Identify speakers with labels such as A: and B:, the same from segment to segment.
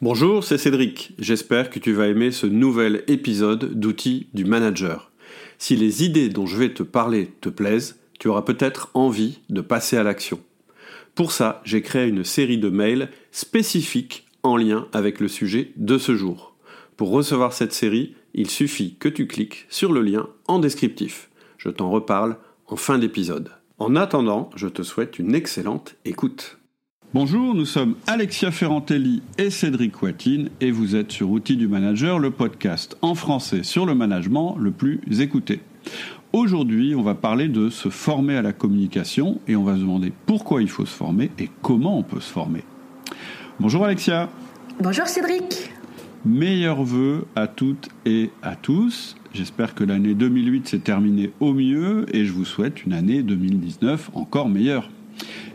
A: Bonjour, c'est Cédric. J'espère que tu vas aimer ce nouvel épisode d'outils du manager. Si les idées dont je vais te parler te plaisent, tu auras peut-être envie de passer à l'action. Pour ça, j'ai créé une série de mails spécifiques en lien avec le sujet de ce jour. Pour recevoir cette série, il suffit que tu cliques sur le lien en descriptif. Je t'en reparle en fin d'épisode. En attendant, je te souhaite une excellente écoute.
B: Bonjour, nous sommes Alexia Ferrantelli et Cédric Watine et vous êtes sur Outils du Manager, le podcast en français sur le management le plus écouté. Aujourd'hui, on va parler de se former à la communication et on va se demander pourquoi il faut se former et comment on peut se former. Bonjour Alexia.
C: Bonjour Cédric.
B: Meilleurs vœux à toutes et à tous. J'espère que l'année 2008 s'est terminée au mieux et je vous souhaite une année 2019 encore meilleure.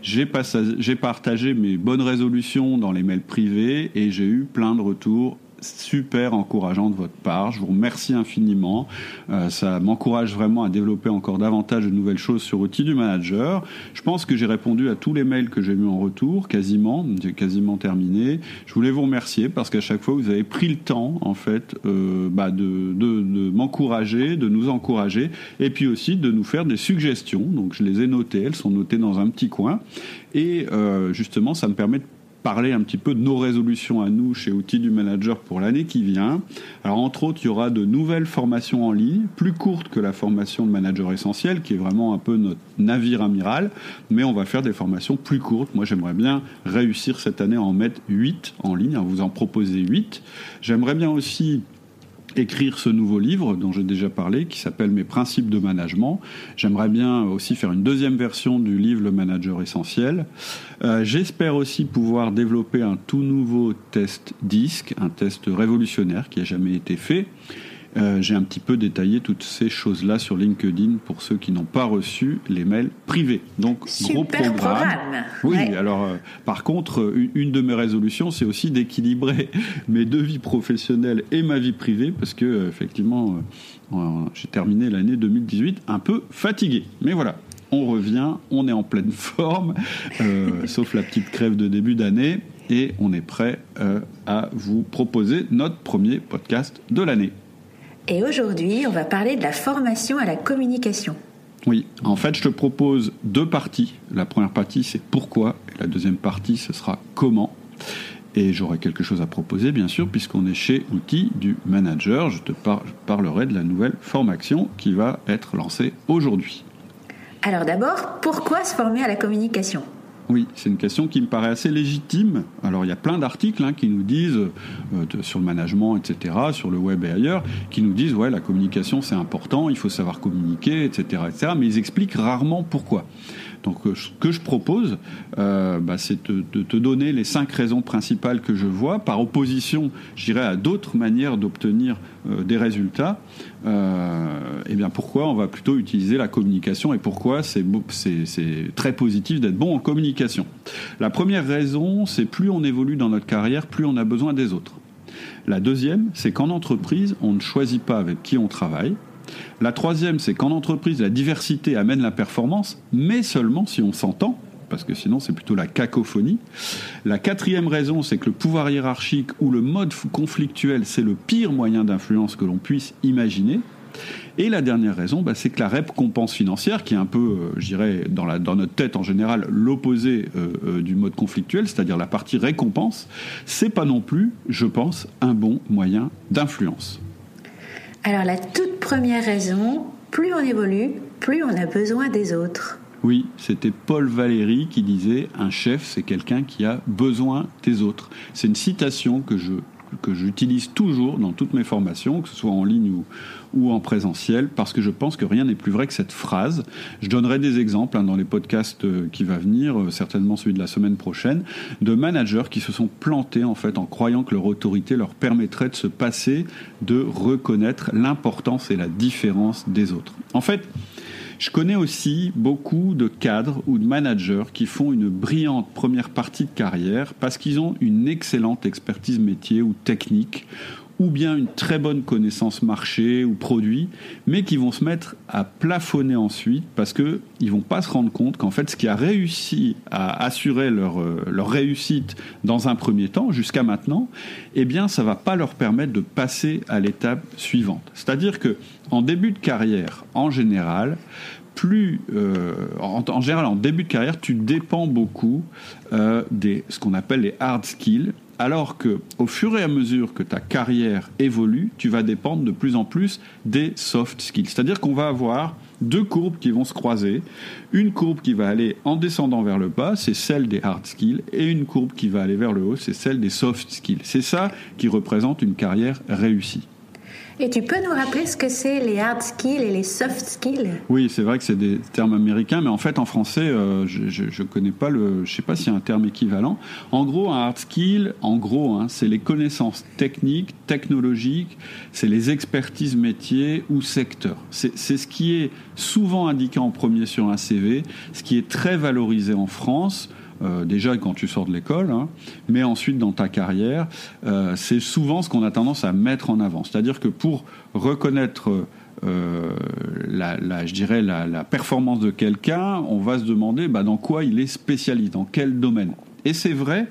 B: J'ai partagé mes bonnes résolutions dans les mails privés et j'ai eu plein de retours super encourageant de votre part. Je vous remercie infiniment. Euh, ça m'encourage vraiment à développer encore davantage de nouvelles choses sur Outils du Manager. Je pense que j'ai répondu à tous les mails que j'ai eu en retour, quasiment. J'ai quasiment terminé. Je voulais vous remercier parce qu'à chaque fois, vous avez pris le temps, en fait, euh, bah de, m'encourager, de nous encourager et puis aussi de nous faire des suggestions. Donc, je les ai notées. Elles sont notées dans un petit coin. Et euh, justement, ça me permet de parler un petit peu de nos résolutions à nous chez Outils du Manager pour l'année qui vient. Alors entre autres, il y aura de nouvelles formations en ligne, plus courtes que la formation de manager essentiel, qui est vraiment un peu notre navire amiral, mais on va faire des formations plus courtes. Moi, j'aimerais bien réussir cette année à en mettre 8 en ligne, à vous en proposer 8. J'aimerais bien aussi écrire ce nouveau livre dont j'ai déjà parlé, qui s'appelle Mes principes de management. J'aimerais bien aussi faire une deuxième version du livre Le manager essentiel. Euh, j'espère aussi pouvoir développer un tout nouveau test disque, un test révolutionnaire qui n'a jamais été fait. Euh, j'ai un petit peu détaillé toutes ces choses-là sur LinkedIn pour ceux qui n'ont pas reçu les mails privés.
C: Donc, gros programme.
B: Oui, alors euh, par contre, une, de mes résolutions, c'est aussi d'équilibrer mes deux vies professionnelles et ma vie privée parce que, euh, effectivement, j'ai terminé l'année 2018 un peu fatigué. Mais voilà, on revient, on est en pleine forme, sauf la petite crève de début d'année, et on est prêt à vous proposer notre premier podcast de l'année.
C: Et aujourd'hui, on va parler de la formation à la communication.
B: Oui, en fait, je te propose deux parties. La première partie, c'est pourquoi, et la deuxième partie, ce sera comment. Et j'aurai quelque chose à proposer, bien sûr, puisqu'on est chez Outils du Manager. Je te parlerai de la nouvelle formation qui va être lancée aujourd'hui.
C: Alors d'abord, pourquoi se former à la communication?
B: Oui, c'est une question qui me paraît assez légitime. Alors il y a plein d'articles hein, qui nous disent, euh, sur le management, etc., sur le web et ailleurs, qui nous disent, ouais, la communication c'est important, il faut savoir communiquer, etc., etc., mais ils expliquent rarement pourquoi. Donc euh, ce que je propose, euh, bah, c'est de, te donner les cinq raisons principales que je vois, par opposition, je à d'autres manières d'obtenir euh, des résultats. et eh bien pourquoi on va plutôt utiliser la communication et pourquoi c'est très positif d'être bon en communication? La première raison, c'est plus on évolue dans notre carrière, plus on a besoin des autres. La deuxième, c'est qu'en entreprise, on ne choisit pas avec qui on travaille, la troisième, c'est qu'en entreprise, la diversité amène la performance, mais seulement si on s'entend, parce que sinon c'est plutôt la cacophonie. La quatrième raison, c'est que le pouvoir hiérarchique ou le mode conflictuel, c'est le pire moyen d'influence que l'on puisse imaginer. Et la dernière raison, bah, c'est que la récompense financière, qui est un peu, euh, je dirais, dans, notre tête en général, l'opposé euh, euh, du mode conflictuel, c'est-à-dire la partie récompense, c'est pas non plus, je pense, un bon moyen d'influence.
C: Alors la toute première raison, plus on évolue, plus on a besoin des autres.
B: Oui, c'était Paul Valéry qui disait un chef, c'est quelqu'un qui a besoin des autres. C'est une citation que je que j'utilise toujours dans toutes mes formations, que ce soit en ligne ou, en présentiel, parce que je pense que rien n'est plus vrai que cette phrase. Je donnerai des exemples hein, dans les podcasts euh, qui va venir, euh, certainement celui de la semaine prochaine, de managers qui se sont plantés en fait en croyant que leur autorité leur permettrait de se passer de reconnaître l'importance et la différence des autres. En fait, je connais aussi beaucoup de cadres ou de managers qui font une brillante première partie de carrière parce qu'ils ont une excellente expertise métier ou technique ou bien une très bonne connaissance marché ou produit, mais qui vont se mettre à plafonner ensuite parce qu'ils ne vont pas se rendre compte qu'en fait ce qui a réussi à assurer leur, euh, leur réussite dans un premier temps, jusqu'à maintenant, eh bien ça ne va pas leur permettre de passer à l'étape suivante. C'est-à-dire que en début de carrière, en général, plus euh, en, général en début de carrière, tu dépends beaucoup euh, des ce qu'on appelle les hard skills, alors que au fur et à mesure que ta carrière évolue, tu vas dépendre de plus en plus des soft skills. C'est-à-dire qu'on va avoir deux courbes qui vont se croiser. Une courbe qui va aller en descendant vers le bas, c'est celle des hard skills, et une courbe qui va aller vers le haut, c'est celle des soft skills. C'est ça qui représente une carrière réussie.
C: Et tu peux nous rappeler ce que c'est les hard skills et les soft skills?
B: Oui, c'est vrai que c'est des termes américains, mais en fait en français, euh, je ne connais pas le, je sais pas s'il y a un terme équivalent. En gros, un hard skill, en gros, hein, c'est les connaissances techniques, technologiques, c'est les expertises métiers ou secteurs. C'est ce qui est souvent indiqué en premier sur un CV, ce qui est très valorisé en France. Euh, déjà quand tu sors de l'école, hein, mais ensuite dans ta carrière, euh, c'est souvent ce qu'on a tendance à mettre en avant. C'est-à-dire que pour reconnaître euh, la, je dirais la, performance de quelqu'un, on va se demander bah, dans quoi il est spécialiste, dans quel domaine. Et c'est vrai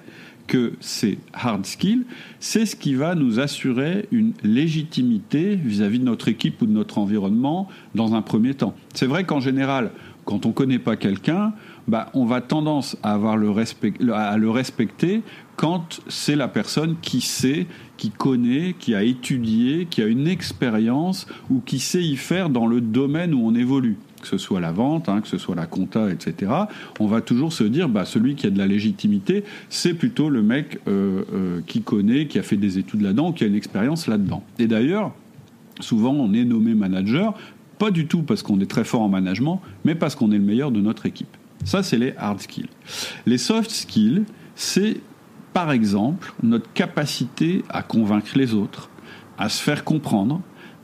B: que ces hard skills, c'est ce qui va nous assurer une légitimité vis-à-vis -vis de notre équipe ou de notre environnement dans un premier temps. C'est vrai qu'en général, quand on ne connaît pas quelqu'un, bah, on va tendance à, avoir le respect, à le respecter quand c'est la personne qui sait, qui connaît, qui a étudié, qui a une expérience ou qui sait y faire dans le domaine où on évolue que ce soit la vente, hein, que ce soit la compta, etc., on va toujours se dire, bah, celui qui a de la légitimité, c'est plutôt le mec euh, euh, qui connaît, qui a fait des études là-dedans, qui a une expérience là-dedans. Et d'ailleurs, souvent on est nommé manager, pas du tout parce qu'on est très fort en management, mais parce qu'on est le meilleur de notre équipe. Ça, c'est les hard skills. Les soft skills, c'est par exemple notre capacité à convaincre les autres, à se faire comprendre,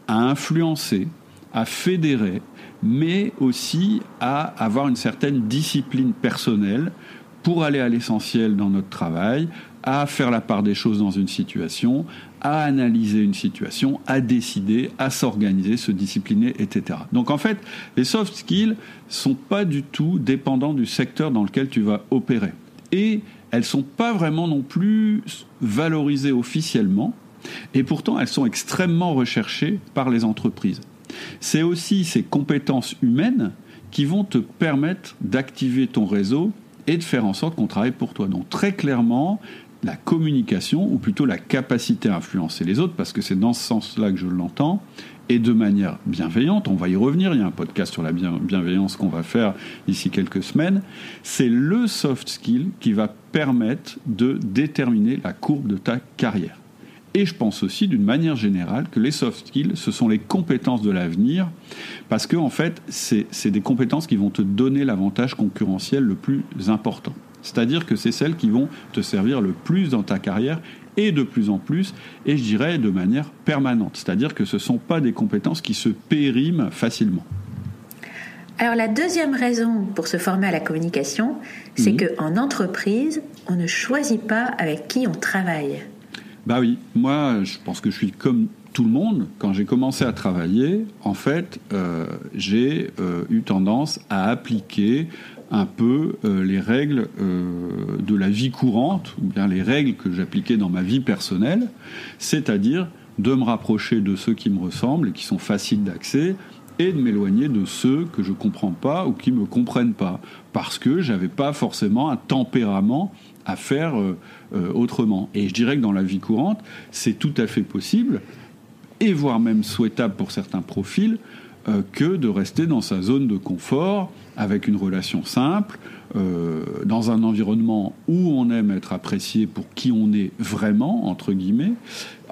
B: à influencer, à fédérer, mais aussi à avoir une certaine discipline personnelle pour aller à l'essentiel dans notre travail, à faire la part des choses dans une situation, à analyser une situation, à décider, à s'organiser, se discipliner, etc. Donc en fait, les soft skills sont pas du tout dépendants du secteur dans lequel tu vas opérer. Et elles sont pas vraiment non plus valorisées officiellement, et pourtant elles sont extrêmement recherchées par les entreprises. C'est aussi ces compétences humaines qui vont te permettre d'activer ton réseau et de faire en sorte qu'on travaille pour toi. Donc très clairement, la communication, ou plutôt la capacité à influencer les autres, parce que c'est dans ce sens-là que je l'entends, et de manière bienveillante, on va y revenir, il y a un podcast sur la bienveillance qu'on va faire d'ici quelques semaines, c'est le soft skill qui va permettre de déterminer la courbe de ta carrière. Et je pense aussi, d'une manière générale, que les soft skills, ce sont les compétences de l'avenir, parce que en fait, c'est des compétences qui vont te donner l'avantage concurrentiel le plus important. C'est-à-dire que c'est celles qui vont te servir le plus dans ta carrière et de plus en plus, et je dirais de manière permanente. C'est-à-dire que ce ne sont pas des compétences qui se périment facilement.
C: Alors la deuxième raison pour se former à la communication, c'est mhm. qu'en entreprise, on ne choisit pas avec qui on travaille.
B: Bah oui, moi je pense que je suis comme tout le monde. Quand j'ai commencé à travailler, en fait, euh, j'ai euh, eu tendance à appliquer un peu euh, les règles euh, de la vie courante, ou bien les règles que j'appliquais dans ma vie personnelle, c'est-à-dire de me rapprocher de ceux qui me ressemblent et qui sont faciles d'accès, et de m'éloigner de ceux que je ne comprends pas ou qui me comprennent pas, parce que j'avais pas forcément un tempérament à faire euh, autrement. Et je dirais que dans la vie courante, c'est tout à fait possible, et voire même souhaitable pour certains profils, que de rester dans sa zone de confort avec une relation simple, euh, dans un environnement où on aime être apprécié pour qui on est vraiment, entre guillemets,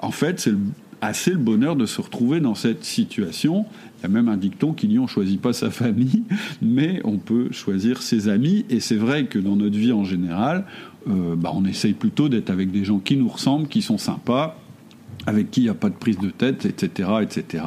B: en fait, c'est assez le bonheur de se retrouver dans cette situation. Il y a même un dicton qui dit on ne choisit pas sa famille, mais on peut choisir ses amis. Et c'est vrai que dans notre vie en général, euh, bah, on essaye plutôt d'être avec des gens qui nous ressemblent, qui sont sympas, avec qui il n'y a pas de prise de tête, etc., etc.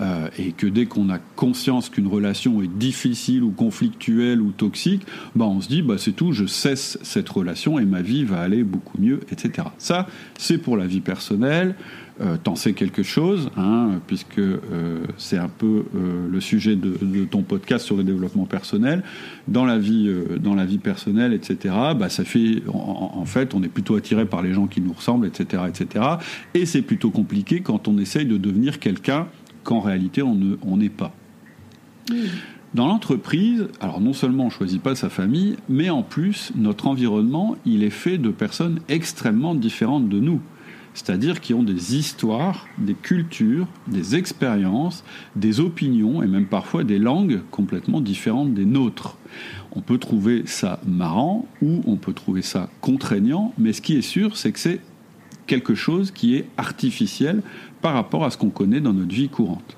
B: Euh, et que dès qu'on a conscience qu'une relation est difficile ou conflictuelle ou toxique, bah on se dit bah c'est tout, je cesse cette relation et ma vie va aller beaucoup mieux, etc. Ça, c'est pour la vie personnelle. Euh, t'en sais quelque chose, hein, puisque euh, c'est un peu euh, le sujet de, ton podcast sur le développement personnel. Dans la vie, dans la vie personnelle, etc., bah, ça fait, en, fait, on est plutôt attiré par les gens qui nous ressemblent, etc., etc. Et c'est plutôt compliqué quand on essaye de devenir quelqu'un qu'en réalité on n'est pas. Dans l'entreprise, alors non seulement on ne choisit pas sa famille, mais en plus, notre environnement, il est fait de personnes extrêmement différentes de nous c'est-à-dire qui ont des histoires, des cultures, des expériences, des opinions et même parfois des langues complètement différentes des nôtres. On peut trouver ça marrant ou on peut trouver ça contraignant, mais ce qui est sûr, c'est que c'est quelque chose qui est artificiel par rapport à ce qu'on connaît dans notre vie courante.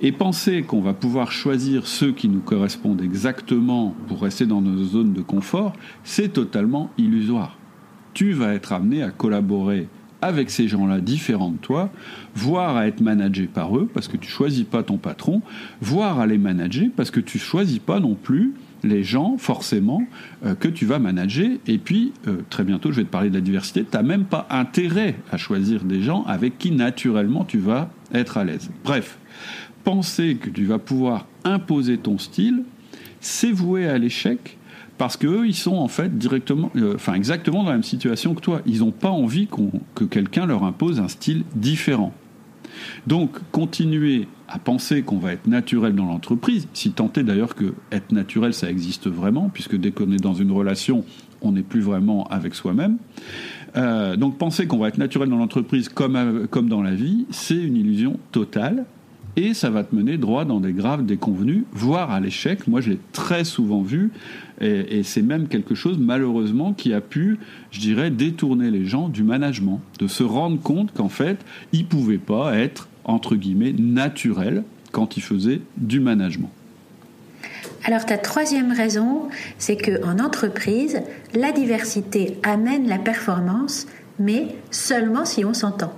B: Et penser qu'on va pouvoir choisir ceux qui nous correspondent exactement pour rester dans nos zones de confort, c'est totalement illusoire. Tu vas être amené à collaborer avec ces gens-là différents de toi, voire à être managé par eux parce que tu choisis pas ton patron, voire à les manager parce que tu choisis pas non plus les gens forcément euh, que tu vas manager. Et puis, euh, très bientôt, je vais te parler de la diversité, tu n'as même pas intérêt à choisir des gens avec qui naturellement tu vas être à l'aise. Bref, penser que tu vas pouvoir imposer ton style, c'est voué à l'échec parce qu'eux, ils sont en fait directement, euh, enfin exactement dans la même situation que toi. Ils n'ont pas envie que quelqu'un leur impose un style différent. Donc, continuer à penser qu'on va être naturel dans l'entreprise, si tant est d'ailleurs que être naturel, ça existe vraiment, puisque dès qu'on est dans une relation, on n'est plus vraiment avec soi-même. Euh, donc, penser qu'on va être naturel dans l'entreprise comme, euh, comme dans la vie, c'est une illusion totale et ça va te mener droit dans des graves déconvenus, voire à l'échec. Moi, je l'ai très souvent vu, et, c'est même quelque chose, malheureusement, qui a pu, je dirais, détourner les gens du management, de se rendre compte qu'en fait, ils ne pouvaient pas être, entre guillemets, naturels quand ils faisaient du management.
C: Alors ta troisième raison, c'est qu'en entreprise, la diversité amène la performance, mais seulement si on s'entend.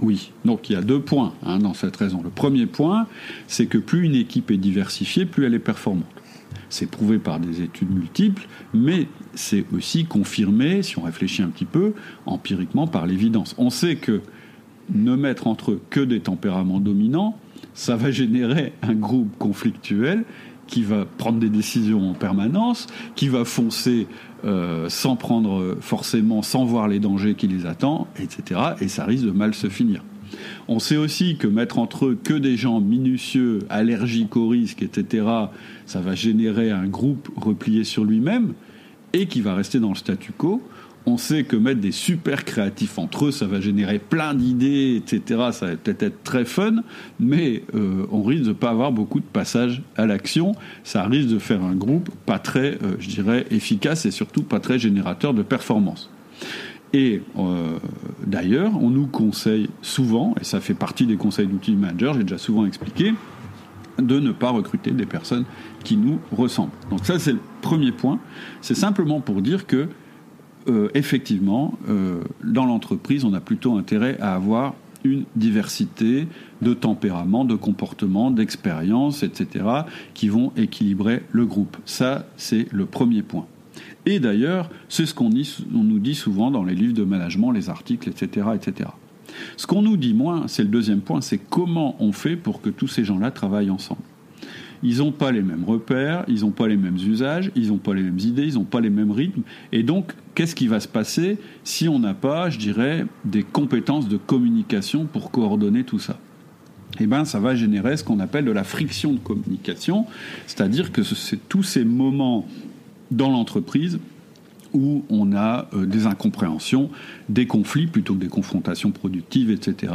B: Oui, donc il y a deux points hein, dans cette raison. Le premier point, c'est que plus une équipe est diversifiée, plus elle est performante. C'est prouvé par des études multiples, mais c'est aussi confirmé, si on réfléchit un petit peu, empiriquement par l'évidence. On sait que ne mettre entre eux que des tempéraments dominants, ça va générer un groupe conflictuel qui va prendre des décisions en permanence, qui va foncer euh, sans prendre forcément, sans voir les dangers qui les attendent, etc. Et ça risque de mal se finir. On sait aussi que mettre entre eux que des gens minutieux, allergiques au risque, etc., ça va générer un groupe replié sur lui-même et qui va rester dans le statu quo on sait que mettre des super créatifs entre eux, ça va générer plein d'idées, etc. Ça va peut-être être très fun, mais euh, on risque de pas avoir beaucoup de passages à l'action. Ça risque de faire un groupe pas très, euh, je dirais, efficace et surtout pas très générateur de performance. Et euh, d'ailleurs, on nous conseille souvent, et ça fait partie des conseils d'outils manager, j'ai déjà souvent expliqué, de ne pas recruter des personnes qui nous ressemblent. Donc ça, c'est le premier point. C'est simplement pour dire que euh, effectivement, euh, dans l'entreprise, on a plutôt intérêt à avoir une diversité de tempéraments, de comportements, d'expériences, etc., qui vont équilibrer le groupe. Ça, c'est le premier point. Et d'ailleurs, c'est ce qu'on nous dit souvent dans les livres de management, les articles, etc., etc. Ce qu'on nous dit moins, c'est le deuxième point, c'est comment on fait pour que tous ces gens-là travaillent ensemble. Ils n'ont pas les mêmes repères, ils n'ont pas les mêmes usages, ils n'ont pas les mêmes idées, ils n'ont pas les mêmes rythmes. Et donc, qu'est-ce qui va se passer si on n'a pas, je dirais, des compétences de communication pour coordonner tout ça? Eh bien, ça va générer ce qu'on appelle de la friction de communication, c'est-à-dire que c'est tous ces moments dans l'entreprise où on a euh, des incompréhensions, des conflits plutôt que des confrontations productives, etc.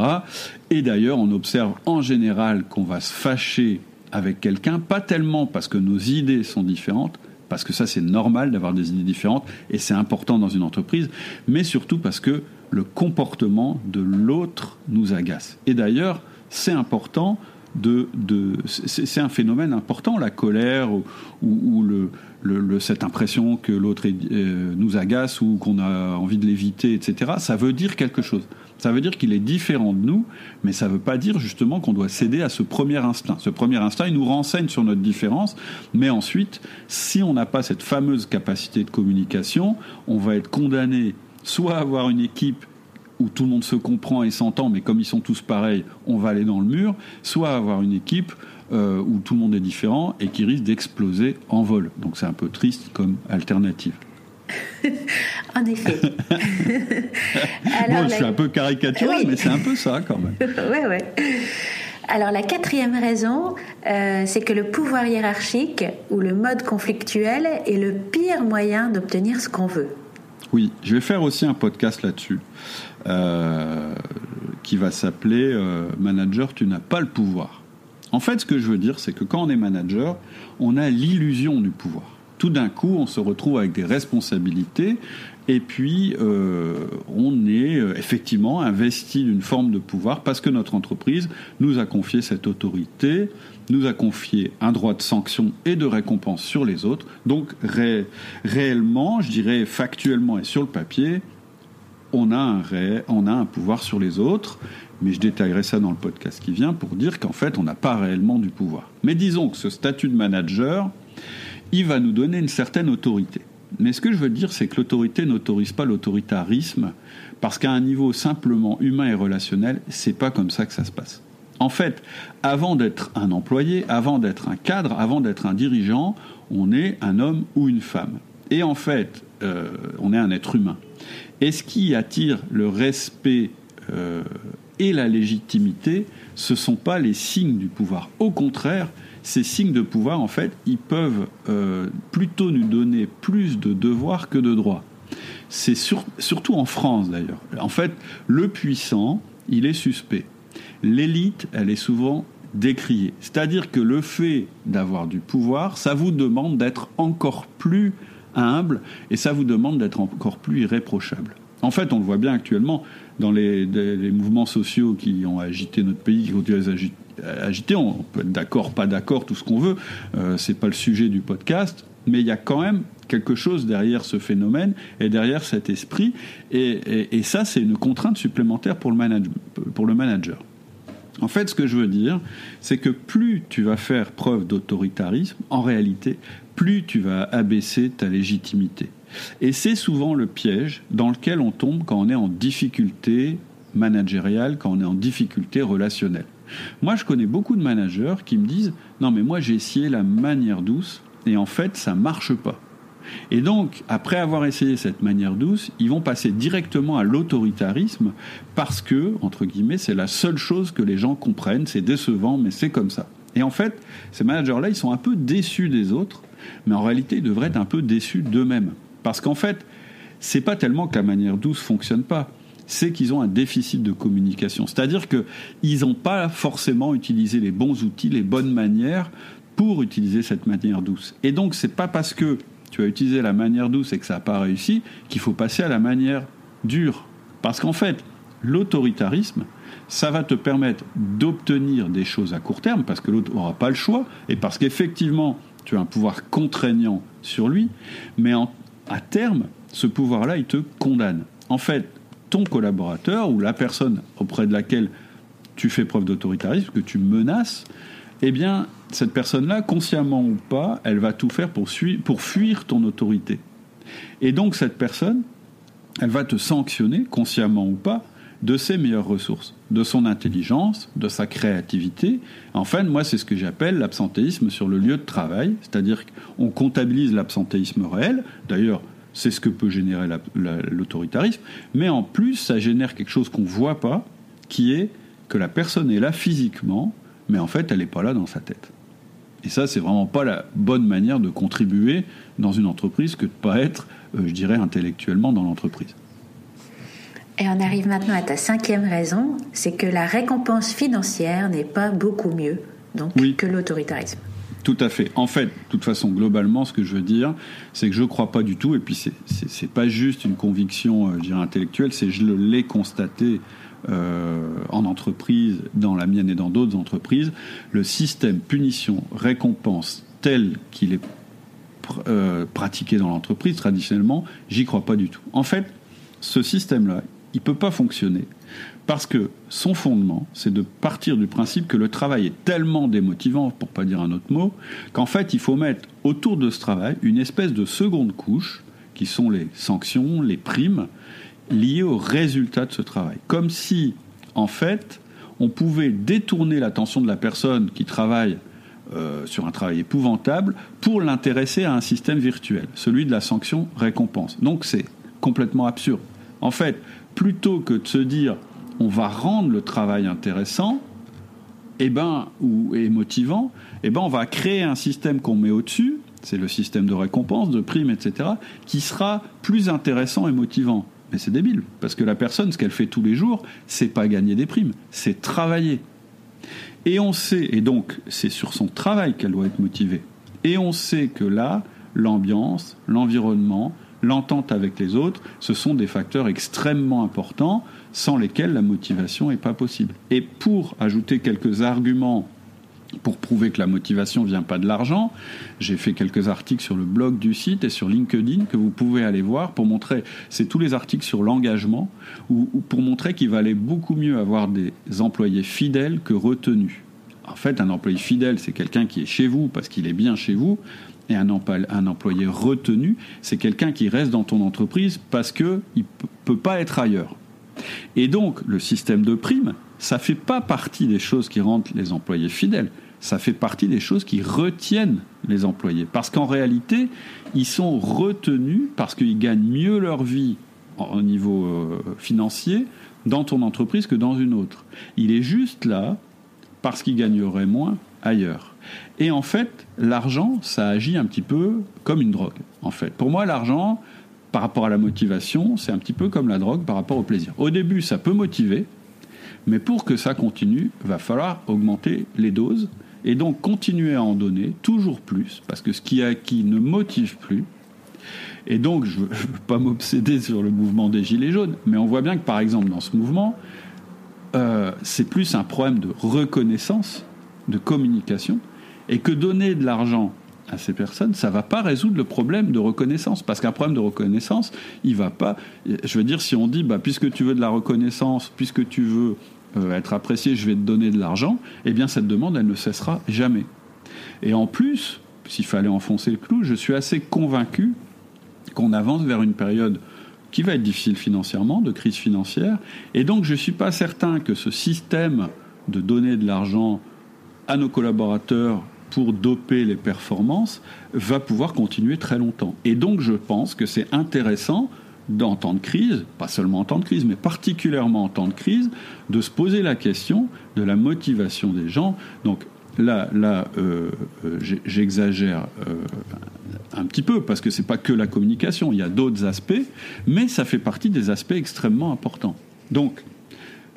B: Et d'ailleurs, on observe en général qu'on va se fâcher avec quelqu'un, pas tellement parce que nos idées sont différentes, parce que ça c'est normal d'avoir des idées différentes et c'est important dans une entreprise, mais surtout parce que le comportement de l'autre nous agace. Et d'ailleurs, c'est important de, de c'est un phénomène important, la colère ou, ou le, le, cette impression que l'autre euh, nous agace ou qu'on a envie de l'éviter, etc. Ça veut dire quelque chose. Ça veut dire qu'il est différent de nous, mais ça veut pas dire justement qu'on doit céder à ce premier instinct. Ce premier instinct, il nous renseigne sur notre différence, mais ensuite, si on n'a pas cette fameuse capacité de communication, on va être condamné soit à avoir une équipe où tout le monde se comprend et s'entend, mais comme ils sont tous pareils, on va aller dans le mur, soit avoir une équipe euh, où tout le monde est différent et qui risque d'exploser en vol. Donc c'est un peu triste comme alternative.
C: en effet.
B: Alors, je suis un peu caricatural, mais c'est un peu ça quand même.
C: oui, oui. Alors la quatrième raison, euh, c'est que le pouvoir hiérarchique ou le mode conflictuel est le pire moyen d'obtenir ce qu'on veut.
B: Oui, je vais faire aussi un podcast là-dessus euh, qui va s'appeler euh, Manager, tu n'as pas le pouvoir. En fait, ce que je veux dire, c'est que quand on est manager, on a l'illusion du pouvoir. Tout d'un coup, on se retrouve avec des responsabilités et puis, euh, on est euh, effectivement investi d'une forme de pouvoir parce que notre entreprise nous a confié cette autorité, nous a confié un droit de sanction et de récompense sur les autres. Donc, réellement, je dirais factuellement et sur le papier, on a, un on a un pouvoir sur les autres. Mais je détaillerai ça dans le podcast qui vient pour dire qu'en fait, on n'a pas réellement du pouvoir. Mais disons que ce statut de manager, il va nous donner une certaine autorité. Mais ce que je veux dire, c'est que l'autorité n'autorise pas l'autoritarisme, parce qu'à un niveau simplement humain et relationnel, c'est pas comme ça que ça se passe. En fait, avant d'être un employé, avant d'être un cadre, avant d'être un dirigeant, on est un homme ou une femme. Et en fait, euh, on est un être humain. Et ce qui attire le respect euh, et la légitimité, ce ne sont pas les signes du pouvoir. Au contraire, ces signes de pouvoir, en fait, ils peuvent euh, plutôt nous donner plus de devoirs que de droits. C'est surtout en France, d'ailleurs. En fait, le puissant, il est suspect. L'élite, elle est souvent décriée. C'est-à-dire que le fait d'avoir du pouvoir, ça vous demande d'être encore plus humble et ça vous demande d'être encore plus irréprochable. En fait, on le voit bien actuellement dans les, les mouvements sociaux qui ont agité notre pays, qui continuent à agiter agité. On peut être d'accord, pas d'accord, tout ce qu'on veut. Euh, c'est pas le sujet du podcast, mais il y a quand même quelque chose derrière ce phénomène et derrière cet esprit. Et, ça, c'est une contrainte supplémentaire pour le, pour le manager. En fait, ce que je veux dire, c'est que plus tu vas faire preuve d'autoritarisme, en réalité, plus tu vas abaisser ta légitimité. Et c'est souvent le piège dans lequel on tombe quand on est en difficulté managériale, quand on est en difficulté relationnelle. Moi, je connais beaucoup de managers qui me disent Non, mais moi, j'ai essayé la manière douce et en fait, ça marche pas. Et donc, après avoir essayé cette manière douce, ils vont passer directement à l'autoritarisme parce que, entre guillemets, c'est la seule chose que les gens comprennent. C'est décevant, mais c'est comme ça. Et en fait, ces managers-là, ils sont un peu déçus des autres, mais en réalité, ils devraient être un peu déçus d'eux-mêmes. Parce qu'en fait, c'est pas tellement que la manière douce fonctionne pas c'est qu'ils ont un déficit de communication. C'est-à-dire qu'ils n'ont pas forcément utilisé les bons outils, les bonnes manières pour utiliser cette manière douce. Et donc, c'est pas parce que tu as utilisé la manière douce et que ça n'a pas réussi qu'il faut passer à la manière dure. Parce qu'en fait, l'autoritarisme, ça va te permettre d'obtenir des choses à court terme, parce que l'autre n'aura pas le choix, et parce qu'effectivement, tu as un pouvoir contraignant sur lui, mais à terme, ce pouvoir-là, il te condamne. En fait, ton collaborateur ou la personne auprès de laquelle tu fais preuve d'autoritarisme, que tu menaces, eh bien, cette personne-là, consciemment ou pas, elle va tout faire pour, fuir ton autorité. Et donc, cette personne, elle va te sanctionner, consciemment ou pas, de ses meilleures ressources, de son intelligence, de sa créativité. Enfin, moi, c'est ce que j'appelle l'absentéisme sur le lieu de travail, c'est-à-dire qu'on comptabilise l'absentéisme réel. D'ailleurs, c'est ce que peut générer l'autoritarisme, mais en plus, ça génère quelque chose qu'on ne voit pas, qui est que la personne est là physiquement, mais en fait, elle n'est pas là dans sa tête. Et ça, c'est vraiment pas la bonne manière de contribuer dans une entreprise que de ne pas être, euh, je dirais, intellectuellement dans l'entreprise.
C: Et on arrive maintenant à ta cinquième raison, c'est que la récompense financière n'est pas beaucoup mieux donc, que l'autoritarisme.
B: Tout à fait. En fait, de toute façon, globalement, ce que je veux dire, c'est que je ne crois pas du tout, et puis c'est n'est pas juste une conviction, euh, intellectuelle, c'est je l'ai constaté euh, en entreprise, dans la mienne et dans d'autres entreprises, le système punition-récompense tel qu'il est euh, pratiqué dans l'entreprise traditionnellement, j'y crois pas du tout. En fait, ce système-là, il ne peut pas fonctionner parce que son fondement, c'est de partir du principe que le travail est tellement démotivant, pour pas dire un autre mot, qu'en fait, il faut mettre autour de ce travail une espèce de seconde couche, qui sont les sanctions, les primes, liée au résultat de ce travail. Comme si, en fait, on pouvait détourner l'attention de la personne qui travaille euh, sur un travail épouvantable pour l'intéresser à un système virtuel, celui de la sanction-récompense. Donc c'est complètement absurde. En fait, plutôt que de se dire on va rendre le travail intéressant, eh ben, ou et motivant, eh ben, on va créer un système qu'on met au-dessus, c'est le système de récompense, de primes, etc., qui sera plus intéressant et motivant. Mais c'est débile, parce que la personne, ce qu'elle fait tous les jours, c'est pas gagner des primes, c'est travailler. Et on sait, et donc c'est sur son travail qu'elle doit être motivée. Et on sait que là, l'ambiance, l'environnement, l'entente avec les autres, ce sont des facteurs extrêmement importants sans lesquels la motivation n'est pas possible. Et pour ajouter quelques arguments pour prouver que la motivation vient pas de l'argent. J'ai fait quelques articles sur le blog du site et sur LinkedIn que vous pouvez aller voir pour montrer, c'est tous les articles sur l'engagement, ou, pour montrer qu'il valait beaucoup mieux avoir des employés fidèles que retenus. En fait, un employé fidèle, c'est quelqu'un qui est chez vous parce qu'il est bien chez vous, et un, employé retenu, c'est quelqu'un qui reste dans ton entreprise parce qu'il ne peut pas être ailleurs. Et donc, le système de primes, ça ne fait pas partie des choses qui rendent les employés fidèles. Ça fait partie des choses qui retiennent les employés. Parce qu'en réalité, ils sont retenus parce qu'ils gagnent mieux leur vie au niveau euh, financier dans ton entreprise que dans une autre. Il est juste là parce qu'il gagnerait moins ailleurs. Et en fait, l'argent, ça agit un petit peu comme une drogue. En fait, pour moi, l'argent, par rapport à la motivation, c'est un petit peu comme la drogue par rapport au plaisir. Au début, ça peut motiver, mais pour que ça continue, va falloir augmenter les doses et donc continuer à en donner toujours plus, parce que ce qui est acquis ne motive plus. Et donc, je ne veux pas m'obséder sur le mouvement des Gilets jaunes, mais on voit bien que par exemple dans ce mouvement, euh, c'est plus un problème de reconnaissance, de communication, et que donner de l'argent à ces personnes, ça va pas résoudre le problème de reconnaissance. Parce qu'un problème de reconnaissance, il va pas. Je veux dire, si on dit, bah, puisque tu veux de la reconnaissance, puisque tu veux euh, être apprécié, je vais te donner de l'argent, eh bien, cette demande, elle ne cessera jamais. Et en plus, s'il fallait enfoncer le clou, je suis assez convaincu qu'on avance vers une période qui va être difficile financièrement, de crise financière. Et donc, je ne suis pas certain que ce système de donner de l'argent à nos collaborateurs pour doper les performances va pouvoir continuer très longtemps. Et donc je pense que c'est intéressant en temps de crise, pas seulement en temps de crise, mais particulièrement en temps de crise, de se poser la question de la motivation des gens. Donc là, là euh, euh, j'exagère euh, un petit peu, parce que ce n'est pas que la communication, il y a d'autres aspects, mais ça fait partie des aspects extrêmement importants. Donc,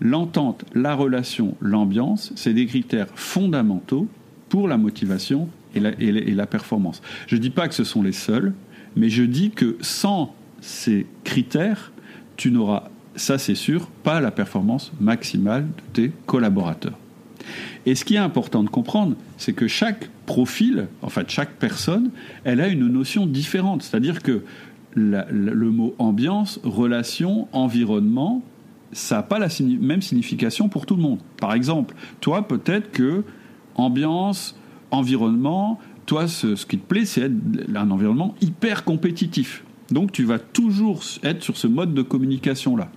B: l'entente, la relation, l'ambiance, c'est des critères fondamentaux pour la motivation et la, performance. Je ne dis pas que ce sont les seuls, mais je dis que sans ces critères, tu n'auras, ça c'est sûr, pas la performance maximale de tes collaborateurs. Et ce qui est important de comprendre, c'est que chaque profil, en fait chaque personne, elle a une notion différente. C'est-à-dire que le mot ambiance, relation, environnement, ça n'a pas la même signification pour tout le monde. Par exemple, toi, peut-être que ambiance, environnement, toi, ce, qui te plaît, c'est un environnement hyper compétitif. Donc tu vas toujours être sur ce mode de communication-là.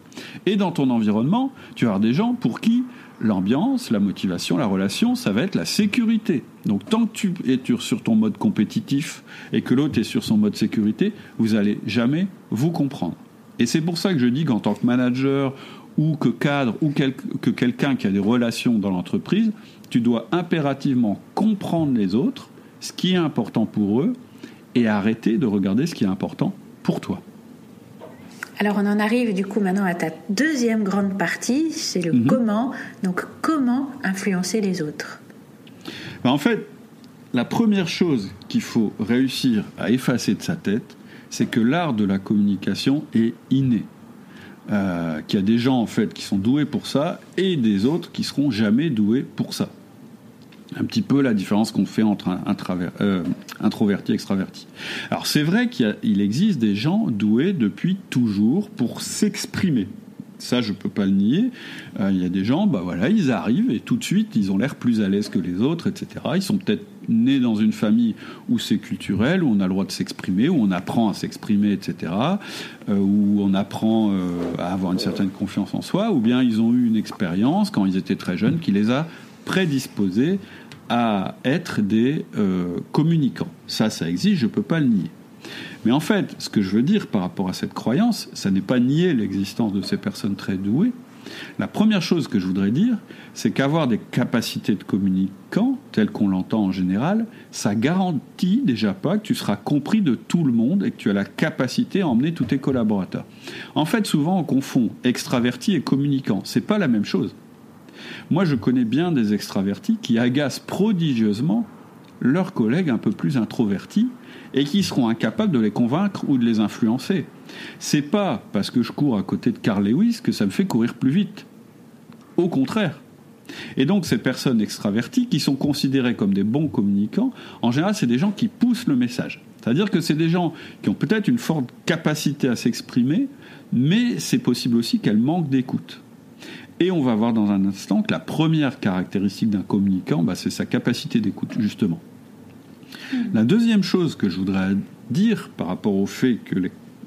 B: Et dans ton environnement, tu vas avoir des gens pour qui l'ambiance, la motivation, la relation, ça va être la sécurité. Donc tant que tu es sur ton mode compétitif et que l'autre est sur son mode sécurité, vous allez jamais vous comprendre. Et c'est pour ça que je dis qu'en tant que manager ou que cadre ou que quelqu'un qui a des relations dans l'entreprise, tu dois impérativement comprendre les autres, ce qui est important pour eux, et arrêter de regarder ce qui est important pour toi.
C: Alors on en arrive du coup maintenant à ta deuxième grande partie, c'est le mhm. comment. Donc comment influencer les autres
B: ben, En fait, la première chose qu'il faut réussir à effacer de sa tête, c'est que l'art de la communication est inné. Euh, qu'il y a des gens en fait qui sont doués pour ça et des autres qui seront jamais doués pour ça. Un petit peu la différence qu'on fait entre euh, introverti et extraverti. Alors c'est vrai qu'il existe des gens doués depuis toujours pour s'exprimer. Ça, je ne peux pas le nier. Euh, il y a des gens, bah voilà, ils arrivent et tout de suite, ils ont l'air plus à l'aise que les autres, etc. Ils sont peut-être nés dans une famille où c'est culturel, où on a le droit de s'exprimer, où on apprend à s'exprimer, etc. Euh, où on apprend euh, à avoir une certaine confiance en soi, ou bien ils ont eu une expérience quand ils étaient très jeunes qui les a prédisposés à être des communicants. Ça, ça existe, je ne peux pas le nier. Mais en fait, ce que je veux dire par rapport à cette croyance, ça n'est pas nier l'existence de ces personnes très douées. La première chose que je voudrais dire, c'est qu'avoir des capacités de communicant, telles qu'on l'entend en général, ça garantit déjà pas que tu seras compris de tout le monde et que tu as la capacité à emmener tous tes collaborateurs. En fait, souvent on confond extraverti et communicant. C'est pas la même chose. Moi, je connais bien des extravertis qui agacent prodigieusement leurs collègues un peu plus introvertis et qui seront incapables de les convaincre ou de les influencer. C'est pas parce que je cours à côté de Carl Lewis que ça me fait courir plus vite. Au contraire. Et donc ces personnes extraverties qui sont considérées comme des bons communicants, en général c'est des gens qui poussent le message. C'est-à-dire que c'est des gens qui ont peut-être une forte capacité à s'exprimer, mais c'est possible aussi qu'elles manquent d'écoute. Et on va voir dans un instant que la première caractéristique d'un communicant, bah, c'est sa capacité d'écoute, justement. La deuxième chose que je voudrais dire par rapport au fait que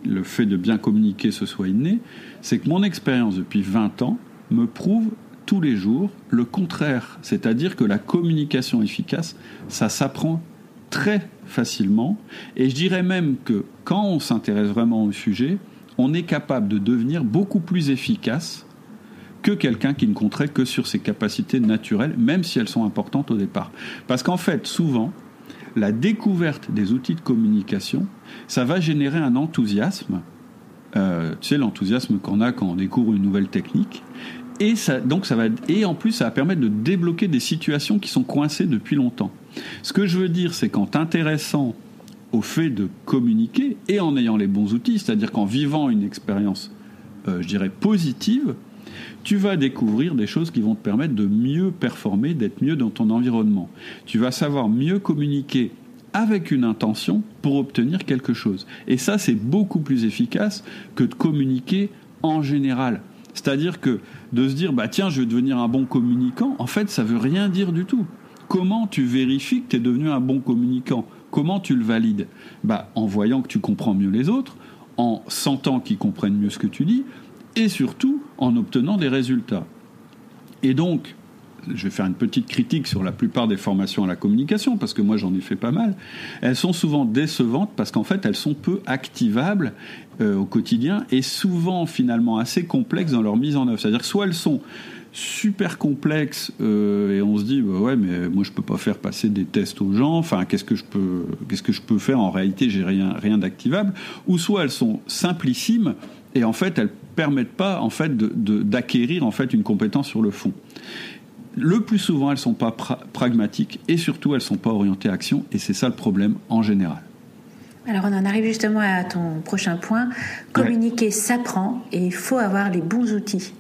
B: le fait de bien communiquer ce soit inné, c'est que mon expérience depuis 20 ans me prouve tous les jours le contraire. C'est-à-dire que la communication efficace, ça s'apprend très facilement. Et je dirais même que quand on s'intéresse vraiment au sujet, on est capable de devenir beaucoup plus efficace que quelqu'un qui ne compterait que sur ses capacités naturelles, même si elles sont importantes au départ. Parce qu'en fait, souvent, la découverte des outils de communication, ça va générer un enthousiasme. Euh, tu sais, l'enthousiasme qu'on a quand on découvre une nouvelle technique. Et, ça, donc ça va, et en plus, ça va permettre de débloquer des situations qui sont coincées depuis longtemps. Ce que je veux dire, c'est qu'en t'intéressant au fait de communiquer et en ayant les bons outils, c'est-à-dire qu'en vivant une expérience, euh, je dirais, positive, tu vas découvrir des choses qui vont te permettre de mieux performer, d'être mieux dans ton environnement. Tu vas savoir mieux communiquer avec une intention pour obtenir quelque chose. Et ça, c'est beaucoup plus efficace que de communiquer en général. C'est-à-dire que de se dire, bah tiens, je vais devenir un bon communicant, en fait, ça veut rien dire du tout. Comment tu vérifies que tu es devenu un bon communicant? Comment tu le valides? Bah, En voyant que tu comprends mieux les autres, en sentant qu'ils comprennent mieux ce que tu dis, et surtout en obtenant des résultats. Et donc, je vais faire une petite critique sur la plupart des formations à la communication, parce que moi j'en ai fait pas mal, elles sont souvent décevantes parce qu'en fait elles sont peu activables euh, au quotidien et souvent finalement assez complexes dans leur mise en œuvre. C'est-à-dire soit elles sont super complexes euh, et on se dit bah ouais mais moi je peux pas faire passer des tests aux gens enfin qu'est-ce que je peux qu'est-ce que je peux faire? En réalité j'ai rien rien d'activable ou soit elles sont simplissimes et en fait elles permettent pas en fait d'acquérir en fait une compétence sur le fond. Le plus souvent, elles sont pas pragmatiques et surtout elles sont pas orientées à action et c'est ça le problème en général.
C: Alors on en arrive justement à ton prochain point. Communiquer s'apprend et il faut avoir les bons outils.